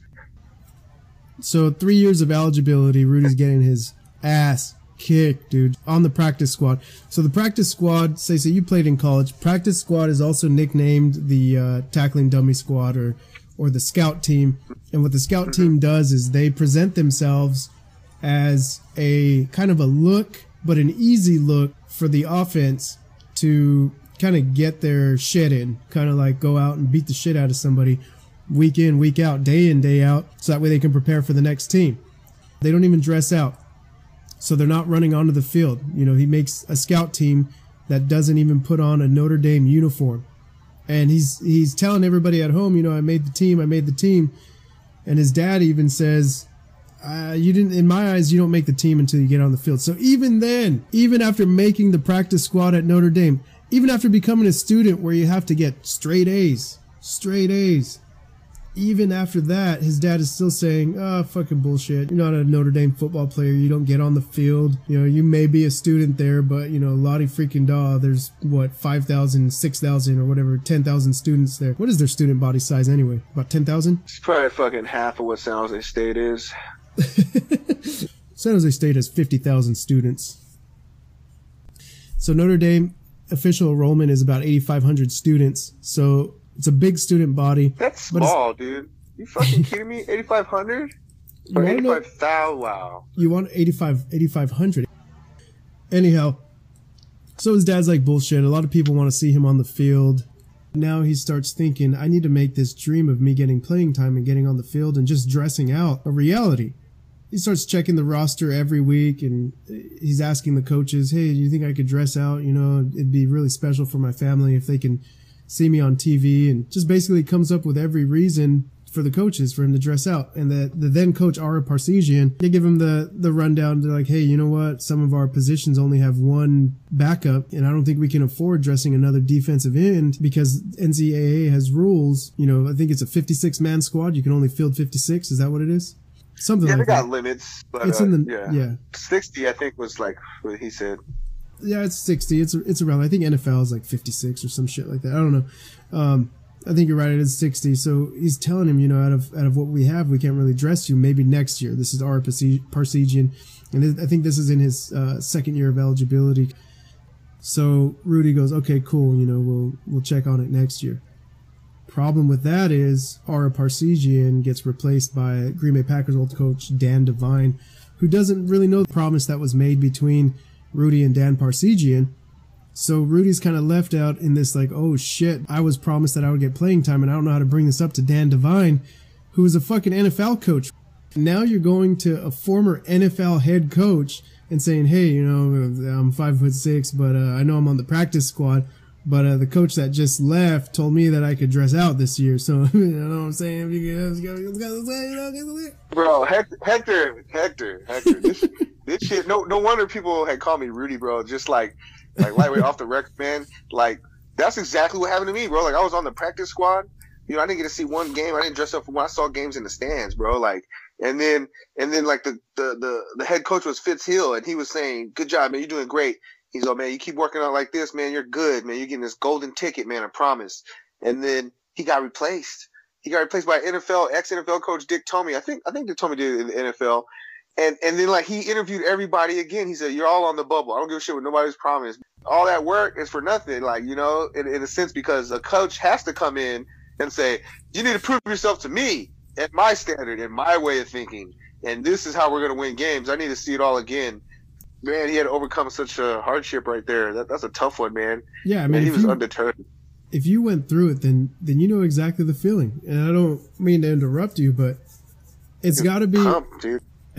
So three years of eligibility, Rudy's getting his ass kicked, dude, on the practice squad. So the practice squad, say, so you played in college. Practice squad is also nicknamed the uh, tackling dummy squad or or the scout team. And what the scout team does is they present themselves as a kind of a look, but an easy look for the offense to kind of get their shit in, kind of like go out and beat the shit out of somebody week in, week out, day in, day out, so that way they can prepare for the next team. They don't even dress out. So they're not running onto the field. You know, he makes a scout team that doesn't even put on a Notre Dame uniform and he's he's telling everybody at home, you know, I made the team, I made the team, and his dad even says, uh, "You didn't." In my eyes, you don't make the team until you get on the field. So even then, even after making the practice squad at Notre Dame, even after becoming a student where you have to get straight A's, straight A's, even after that, his dad is still saying, "Ah, oh, fucking bullshit. You're not a Notre Dame football player. You don't get on the field. You know, you may be a student there, but you know, Lottie freaking Daw, there's what 5,000, 6,000 or whatever, 10,000 students there. What is their student body size anyway? About 10,000? It's probably fucking half of what San Jose State is. San Jose State has 50,000 students. So Notre Dame official enrollment is about 8,500 students. So it's a big student body. That's small, dude. You fucking kidding me? 8,500? Or 85,000? Wow. You want 85, 8,500. Anyhow, so his dad's like bullshit. A lot of people want to see him on the field. Now he starts thinking, I need to make this dream of me getting playing time and getting on the field and just dressing out a reality. He starts checking the roster every week and he's asking the coaches, Hey, do you think I could dress out? You know, it'd be really special for my family if they can see me on TV and just basically comes up with every reason for the coaches for him to dress out. And the, the then coach Ara Parseghian, they give him the, the rundown. They're like, hey, you know what? Some of our positions only have one backup, and I don't think we can afford dressing another defensive end because NCAA has rules. You know, I think it's a 56 man squad. You can only field 56. Is that what it is? Something yeah, like they got that. limits. But, it's uh, in the yeah. yeah. 60, I think, was like what he said yeah, it's sixty. It's it's around. I think NFL is like fifty six or some shit like that. I don't know. Um, I think you're right. It is sixty. So he's telling him, you know, out of out of what we have, we can't really dress you. Maybe next year. This is Ara Parseghian, and I think this is in his uh, second year of eligibility. So Rudy goes, okay, cool. You know, we'll we'll check on it next year. Problem with that is Ara Parseghian gets replaced by Green Bay Packers old coach Dan Devine, who doesn't really know the promise that was made between Rudy and Dan Parseghian. So Rudy's kind of left out in this like, oh shit, I was promised that I would get playing time and I don't know how to bring this up to Dan Devine, who is a fucking NFL coach. Now you're going to a former NFL head coach and saying, hey, you know, I'm five foot six, but uh, I know I'm on the practice squad. But uh, the coach that just left told me that I could dress out this year. So you know what I'm saying? Bro, Hector, Hector, Hector, Hector. This, this shit. No, no wonder people had called me Rudy, bro. Just like, like lightweight off the record, man. Like that's exactly what happened to me, bro. Like I was on the practice squad. You know, I didn't get to see one game. I didn't dress up for when I saw games in the stands, bro. Like, and then, and then like the, the, the, the head coach was Fitz Hill and he was saying, good job, man. You're doing great. He's like, man, you keep working out like this, man. You're good, man. You're getting this golden ticket, man. I promise. And then he got replaced. He got replaced by NFL, ex NFL coach Dick Tomey. I think, I think Dick Tomey did it in the NFL. And, and then like he interviewed everybody again. He said, you're all on the bubble. I don't give a shit what nobody's promised. All that work is for nothing. Like, you know, in, in a sense, because a coach has to come in and say, you need to prove yourself to me at my standard, in my way of thinking. And this is how we're going to win games. I need to see it all again. Man, he had to overcome such a hardship right there. That, that's a tough one, man. Yeah, I mean, and he was you, undeterred. If you went through it, then then you know exactly the feeling. And I don't mean to interrupt you, but it's got to be.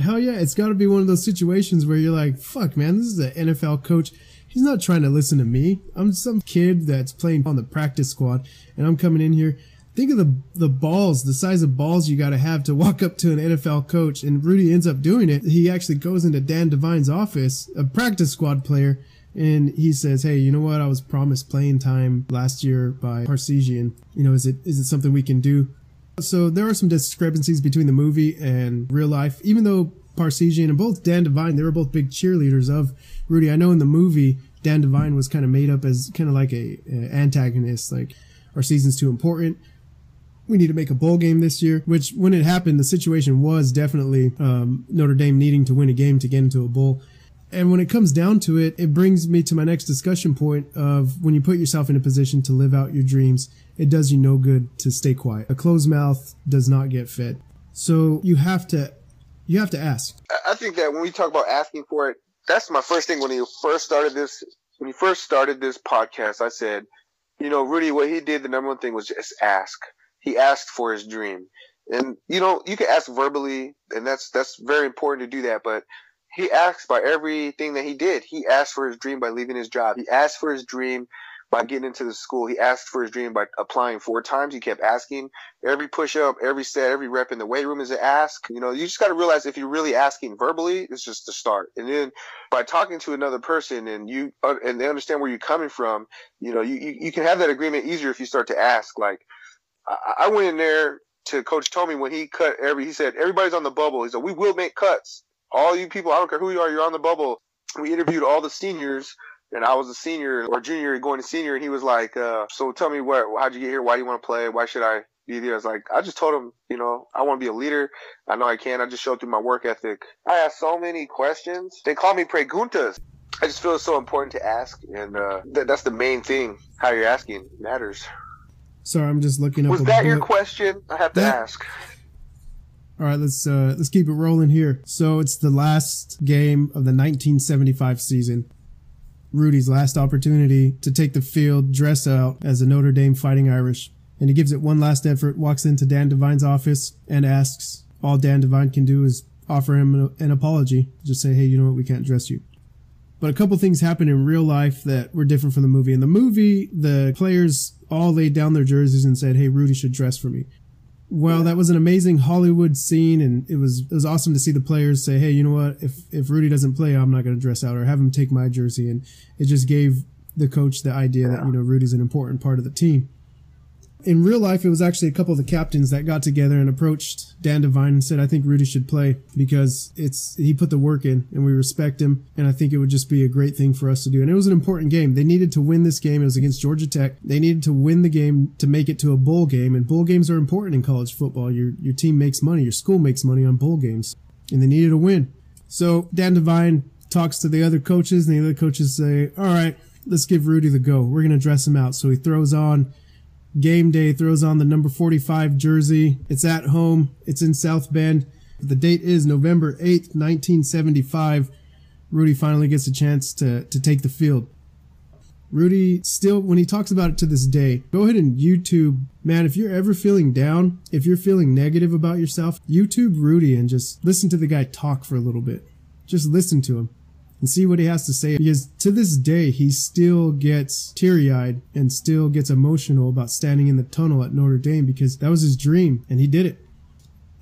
Hell yeah, it's got to be one of those situations where you're like, "Fuck, man, this is an NFL coach. He's not trying to listen to me. I'm some kid that's playing on the practice squad, and I'm coming in here think of the the balls, the size of balls you got to have to walk up to an NFL coach. And Rudy ends up doing it. He actually goes into Dan Devine's office, a practice squad player, and he says, "Hey, you know what? I was promised playing time last year by Parseghian. You know, is it is it something we can do?" So there are some discrepancies between the movie and real life, even though Parseghian and both Dan Devine, they were both big cheerleaders of Rudy. I know in the movie, Dan Devine was kind of made up as kind of like a, a antagonist, like our season's too important we need to make a bowl game this year, which when it happened, the situation was definitely um, Notre Dame needing to win a game to get into a bowl. And when it comes down to it, it brings me to my next discussion point of when you put yourself in a position to live out your dreams, it does you no good to stay quiet. A closed mouth does not get fed. So you have to, you have to ask. I think that when we talk about asking for it, that's my first thing when you first started this, when you first started this podcast, I said, you know, Rudy, what he did, the number one thing was just ask he asked for his dream. And you know, you can ask verbally, and that's that's very important to do that. But he asked by everything that he did. He asked for his dream by leaving his job. He asked for his dream by getting into the school. He asked for his dream by applying four times. He kept asking. Every push up, every set, every rep in the weight room is an ask. You know, you just got to realize if you're really asking verbally, it's just the start. And then by talking to another person and you, uh, and they understand where you're coming from, you know, you, you, you can have that agreement easier if you start to ask like, I, I went in there to Coach Tomey when he cut every. He said everybody's on the bubble. He said we will make cuts. All you people, I don't care who you are, you're on the bubble. We interviewed all the seniors, and I was a senior or junior going to senior, and he was like, uh, "So tell me what? How'd you get here? Why do you want to play? Why should I be there?" I was like, I just told him, you know, I want to be a leader. I know I can. I just showed through my work ethic. I asked so many questions. They call me preguntas. I just feel it's so important to ask, and uh, th- that's the main thing. How you're asking matters. Sorry, I'm just looking up. Was that your question? I have to ask. All right, let's uh, let's keep it rolling here. So it's the last game of the 1975 season. Rudy's last opportunity to take the field, dress out as a Notre Dame Fighting Irish, and he gives it one last effort. Walks into Dan Devine's office and asks. All Dan Devine can do is offer him an apology. Just say, "Hey, you know what? We can't dress you." But a couple things happened in real life that were different from the movie. In the movie, the players all laid down their jerseys and said, "Hey, Rudy should dress for me." Well, that was an amazing Hollywood scene, and it was it was awesome to see the players say, "Hey, you know what? If if Rudy doesn't play, I'm not going to dress out or have him take my jersey." And it just gave the coach the idea that you know Rudy's an important part of the team in real life, it was actually a couple of the captains that got together and approached Dan Devine and said, I think Rudy should play because it's, he put the work in and we respect him. And I think it would just be a great thing for us to do. And it was an important game. They needed to win this game. It was against Georgia Tech. They needed to win the game to make it to a bowl game. And bowl games are important in college football. Your, your team makes money. Your school makes money on bowl games and they needed a win. So Dan Devine talks to the other coaches and the other coaches say, all right, let's give Rudy the go. We're going to dress him out. So he throws on Game day throws on the number 45 jersey. It's at home. It's in South Bend. The date is November 8th, 1975. Rudy finally gets a chance to, to take the field. Rudy still, when he talks about it to this day, go ahead and YouTube, man, if you're ever feeling down, if you're feeling negative about yourself, YouTube Rudy and just listen to the guy talk for a little bit. Just listen to him and see what he has to say because to this day he still gets teary-eyed and still gets emotional about standing in the tunnel at Notre Dame because that was his dream and he did it.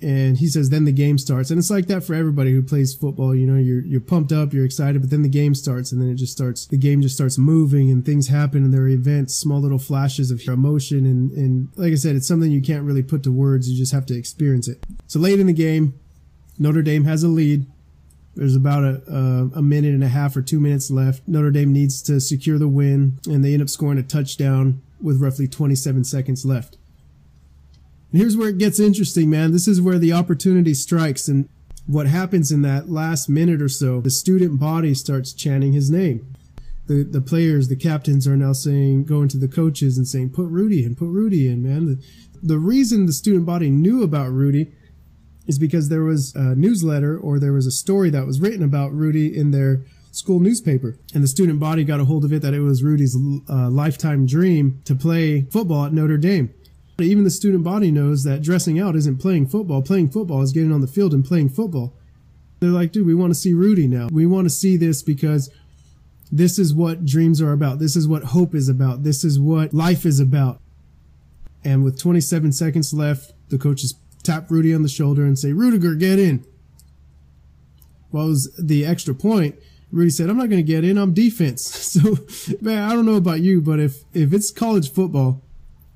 And he says, then the game starts. And it's like that for everybody who plays football. You know, you're, you're pumped up, you're excited, but then the game starts and then it just starts, the game just starts moving and things happen and there are events, small little flashes of emotion. And, and like I said, it's something you can't really put to words. You just have to experience it. So late in the game, Notre Dame has a lead. There's about a, a, minute and a half or two minutes left. Notre Dame needs to secure the win and they end up scoring a touchdown with roughly 27 seconds left. And here's where it gets interesting, man. This is where the opportunity strikes. And what happens in that last minute or so, the student body starts chanting his name. The, the players, the captains are now saying, going to the coaches and saying, put Rudy in, put Rudy in, man. The, the reason the student body knew about Rudy is because there was a newsletter or there was a story that was written about Rudy in their school newspaper. And the student body got a hold of it that it was Rudy's uh, lifetime dream to play football at Notre Dame. Even the student body knows that dressing out isn't playing football. Playing football is getting on the field and playing football. They're like, dude, we want to see Rudy now. We want to see this because this is what dreams are about. This is what hope is about. This is what life is about. And with 27 seconds left, the coaches tap Rudy on the shoulder and say, Ruettiger, get in. Well, was the extra point. Rudy said, I'm not going to get in. I'm defense. So, man, I don't know about you, but if, if it's college football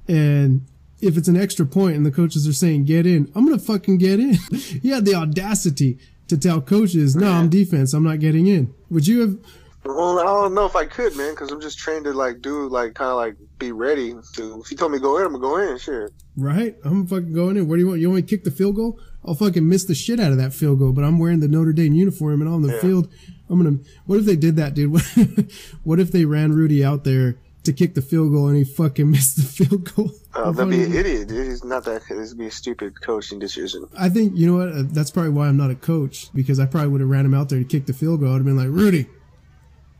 and if it's an extra point and the coaches are saying get in, I'm gonna fucking get in. he had the audacity to tell coaches, no, I'm defense, I'm not getting in. Would you have? Well, I don't know if I could, man, because I'm just trained to like do like kind of like be ready. To if you told me to go in, I'm gonna go in. Sure. Right, I'm fucking going in. What do you want? You want me to kick the field goal? I'll fucking miss the shit out of that field goal. But I'm wearing the Notre Dame uniform and on the yeah. field. I'm gonna. What if they did that, dude? what if they ran Rudy out there to kick the field goal and he fucking missed the field goal. Oh, that'd be an idiot, dude. He's not that. This be a stupid coaching decision. I think you know what. Uh, that's probably why I'm not a coach because I probably would have ran him out there to kick the field goal. I'd have been like, Rudy,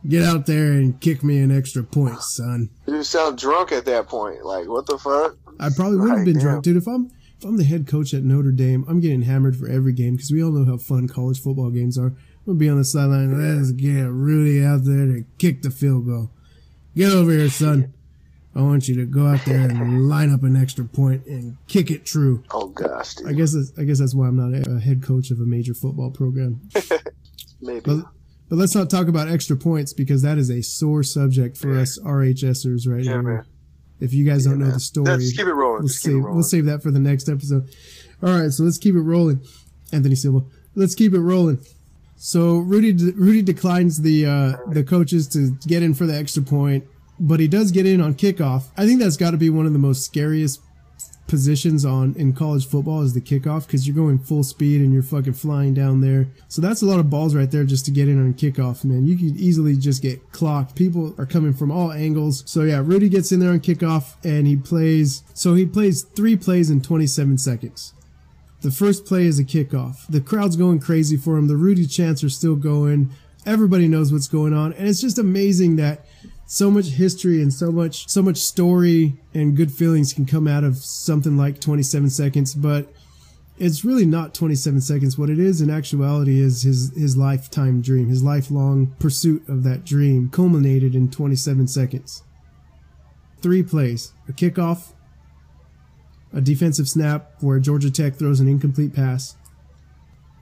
get out there and kick me an extra point, son. You sound drunk at that point. Like, what the fuck? I probably would have been damn. drunk, dude. If I'm if I'm the head coach at Notre Dame, I'm getting hammered for every game because we all know how fun college football games are. We'll be on the sideline. Let's get Rudy out there to kick the field goal. Get over here, son. I want you to go out there and line up an extra point and kick it true. Oh gosh, dude. I guess I guess that's why I'm not a head coach of a major football program. Maybe. But, but, let's not talk about extra points because that is a sore subject for yeah. us RHSers right yeah, now. Man. If you guys yeah, don't know man. the story, let's keep it rolling. We'll save, rolling. we'll save that for the next episode. All right, so let's keep it rolling. Anthony Silva, let's keep it rolling. So Rudy Rudy declines the uh, the coaches to get in for the extra point but he does get in on kickoff. I think that's got to be one of the most scariest positions on in college football is the kickoff because you're going full speed and you're fucking flying down there. So that's a lot of balls right there just to get in on kickoff, man. You could easily just get clocked. People are coming from all angles. So yeah, Rudy gets in there on kickoff and he plays. So he plays three plays in 27 seconds. The first play is a kickoff. The crowd's going crazy for him. The Rudy chants are still going. Everybody knows what's going on. And it's just amazing that so much history and so much so much story and good feelings can come out of something like 27 seconds but it's really not 27 seconds. What it is in actuality is his his lifetime dream his lifelong pursuit of that dream culminated in 27 seconds. Three plays a kickoff a defensive snap where Georgia Tech throws an incomplete pass.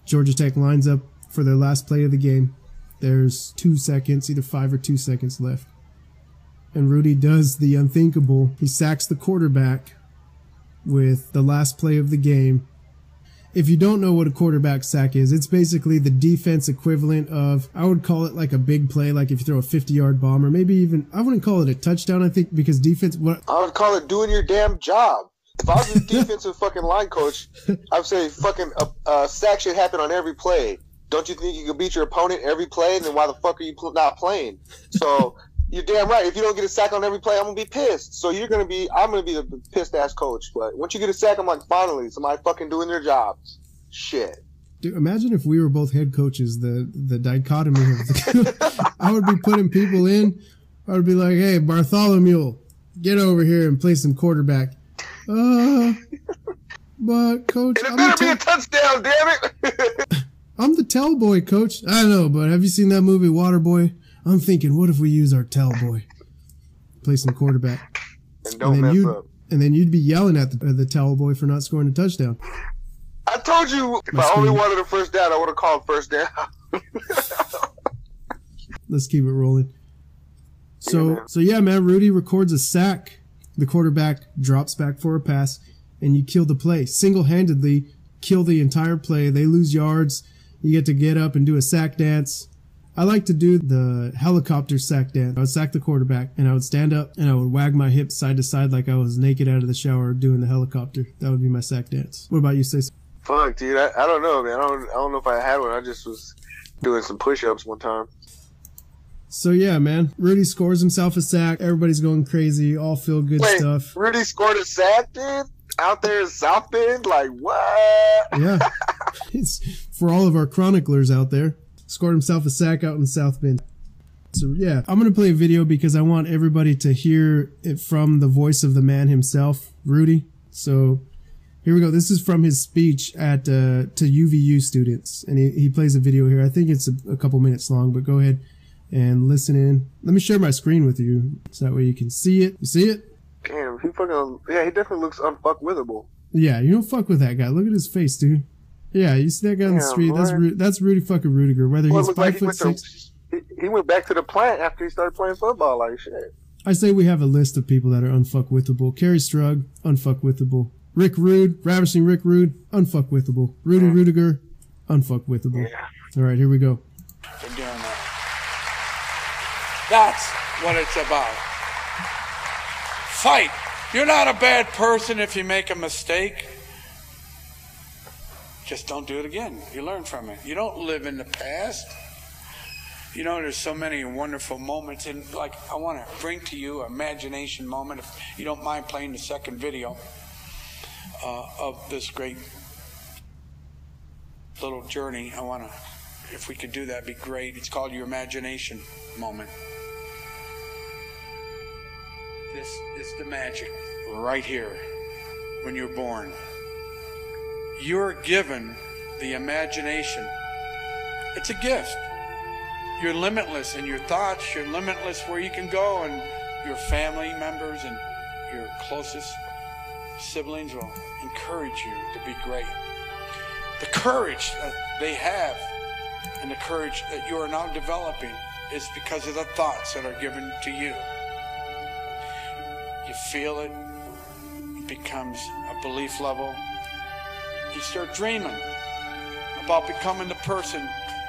Georgia Tech lines up for their last play of the game. There's two seconds either five or two seconds left and Rudy does the unthinkable. He sacks the quarterback with the last play of the game. If you don't know what a quarterback sack is, it's basically the defense equivalent of, I would call it like a big play, like if you throw a 50 yard bomb, or maybe even, I wouldn't call it a touchdown, I think, because defense, what? I would call it doing your damn job. If I was a defensive fucking line coach, I would say fucking a, a sack should happen on every play. Don't you think you can beat your opponent every play? And then why the fuck are you not playing? So you're damn right. If you don't get a sack on every play, I'm gonna be pissed. So you're gonna be, I'm gonna be the pissed ass coach. But once you get a sack, I'm like, finally, somebody fucking doing their job. Shit. Dude, imagine if we were both head coaches. The the dichotomy of the, I would be putting people in. I would be like, hey, Bartholomew, get over here and play some quarterback. Uh, but coach, and it I'm better be a touchdown, damn it. I'm the tell boy, coach. I know, but have you seen that movie Waterboy? I'm thinking, what if we use our tell boy, play some quarterback, and don't and mess up, and then you'd be yelling at the, the tell boy for not scoring a touchdown. I told told you if My I only wanted a first down, I would have called first down. Let's keep it rolling. So Yeah, so yeah, man. Rudy records a sack. The quarterback drops back for a pass, and you kill the play single handedly. Kill the entire play. They lose yards. You get to get up and do a sack dance. I like to do the helicopter sack dance. I would sack the quarterback, and I would stand up and I would wag my hips side to side like I was naked out of the shower doing the helicopter. That would be my sack dance. What about you, Stacy? Fuck, dude. I, I don't know, man. I don't, I don't know if I had one. I just was doing some push-ups one time. So yeah, man. Rudy scores himself a sack. Everybody's going crazy. All feel good Wait, stuff. Rudy scored a sack, dude. Out there in South Bend, like what? yeah. It's for all of our chroniclers out there. Scored himself a sack out in South Bend. So yeah, I'm gonna play a video because I want everybody to hear it from the voice of the man himself, Rudy. So here we go. This is from his speech at uh, to UVU students, and he, he plays a video here. I think it's a, a couple minutes long, but go ahead and listen in. Let me share my screen with you so that way you can see it. You see it? Damn, he fucking yeah, he definitely looks unfuckwithable. Yeah, you don't fuck with that guy. Look at his face, dude. Yeah, you see that guy on the Yeah, street? That's boy. Ru- that's Rudy fucking Ruettiger. Whether Well, he's looked like five he foot went to six, he, he went back to the plant after he started playing football. Like shit. I say we have a list of people that are unfuckwithable. Kerri Strug, unfuckwithable. Rick Rude, ravishing Rick Rude, unfuckwithable. Rudy mm. Ruettiger, unfuckwithable. Yeah. All right, here we go. for doing that. That's what it's about. Fight. You're not a bad person if you make a mistake. Just don't do it again. You learn from it. You don't live in the past. You know, there's so many wonderful moments, and like I want to bring to you imagination moment. If you don't mind playing the second video uh, of this great little journey, I want to if we could do that, be great. It's called your imagination moment. This is the magic right here when you're born. You're given the imagination. It's a gift. You're limitless in your thoughts, you're limitless where you can go, and your family members and your closest siblings will encourage you to be great. The courage that they have and the courage that you are now developing is because of the thoughts that are given to you. You feel it, it becomes a belief level. You start dreaming about becoming the person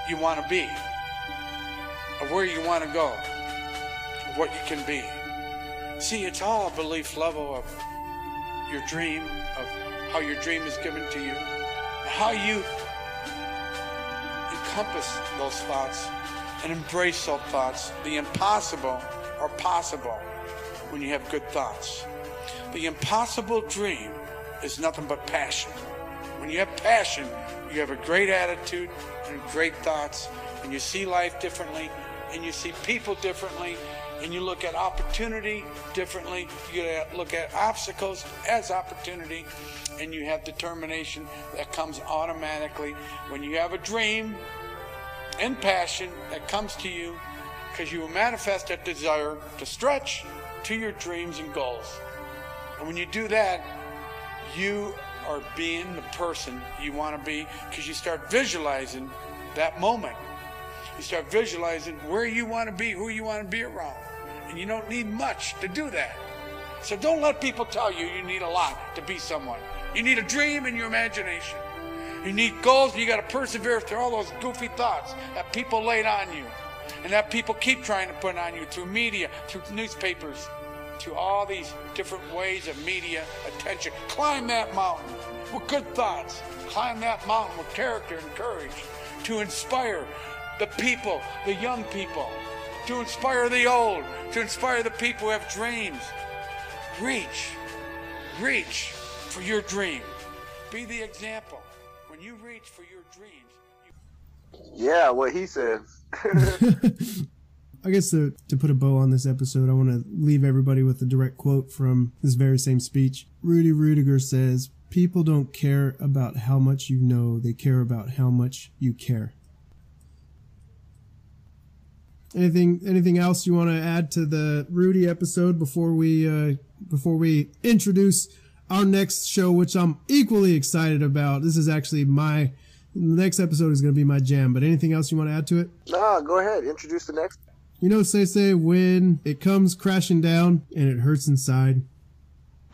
you want to be, of where you want to go, of what you can be. See, it's all a belief level of your dream, of how your dream is given to you, how you encompass those thoughts and embrace those thoughts. The impossible are possible when you have good thoughts. The impossible dream is nothing but passion. When you have passion, you have a great attitude and great thoughts, and you see life differently, and you see people differently, and you look at opportunity differently. You look at obstacles as opportunity, and you have determination that comes automatically when you have a dream and passion that comes to you because you will manifest that desire to stretch to your dreams and goals. And when you do that, you are being the person you want to be because you start visualizing that moment. You start visualizing where you want to be, who you want to be around. And you don't need much to do that. So don't let people tell you you need a lot to be someone. You need a dream in your imagination. You need goals, and you got to persevere through all those goofy thoughts that people laid on you, and that people keep trying to put on you through media, through newspapers, through all these different ways of media attention. Climb that mountain with good thoughts. Climb that mountain with character and courage to inspire the people, the young people, to inspire the old, to inspire the people who have dreams. Reach, reach for your dream. Be the example. When you reach for your dreams, you Yeah, what he said. I guess to, to put a bow on this episode, I want to leave everybody with a direct quote from this very same speech. Rudy Ruettiger says, People don't care about how much you know, they care about how much you care. Anything anything else you want to add to the Rudy episode before we uh, before we introduce our next show, which I'm equally excited about. This is actually my the next episode is going to be my jam. But anything else you want to add to it? Nah, go ahead. Introduce the next. You know, say say when it comes crashing down and it hurts inside.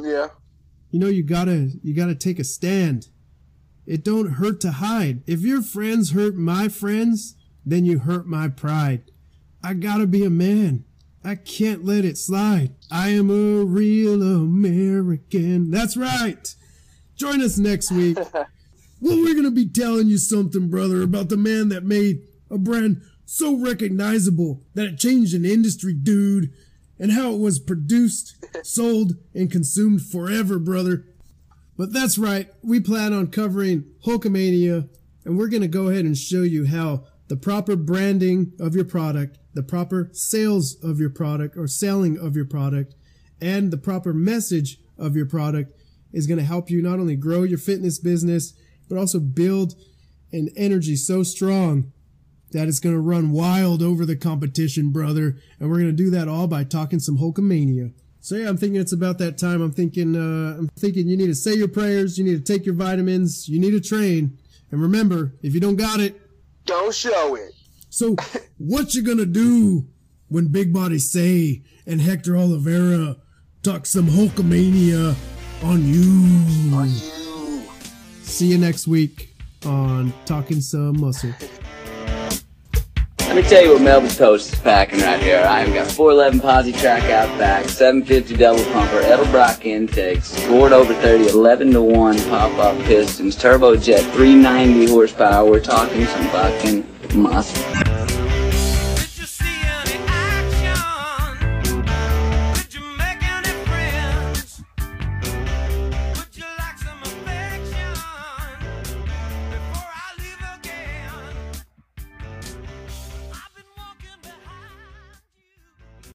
Yeah. You know, you gotta you gotta take a stand. It don't hurt to hide. If your friends hurt my friends, then you hurt my pride. I gotta be a man. I can't let it slide. I am a real American. That's right. Join us next week. well, we're to be telling you something, brother, about the man that made a brand so recognizable that it changed an industry, dude, and how it was produced, sold, and consumed forever, brother. But that's right. We plan on covering Hulkamania, and we're going to go ahead and show you how the proper branding of your product, the proper sales of your product or selling of your product, and the proper message of your product is going to help you not only grow your fitness business, but also build an energy so strong that it's going to run wild over the competition, brother. And we're going to do that all by talking some Hulkamania. So yeah, I'm thinking it's about that time. I'm thinking, uh, I'm thinking you need to say your prayers. You need to take your vitamins. You need to train. And remember, if you don't got it, don't show it. So, what you gonna do when Big Body Say and Hector Oliveira talk some Hulkamania on you? On you. See you next week on Talking Some Muscle. Let me tell you what Melvin Toast is packing right here. I've got 411 posi track out back, 750 double pumper, Edelbrock intakes, Ford over 30, 11 to 1 pop-up pistons, turbojet, 390 horsepower. We're talking some fucking muscle.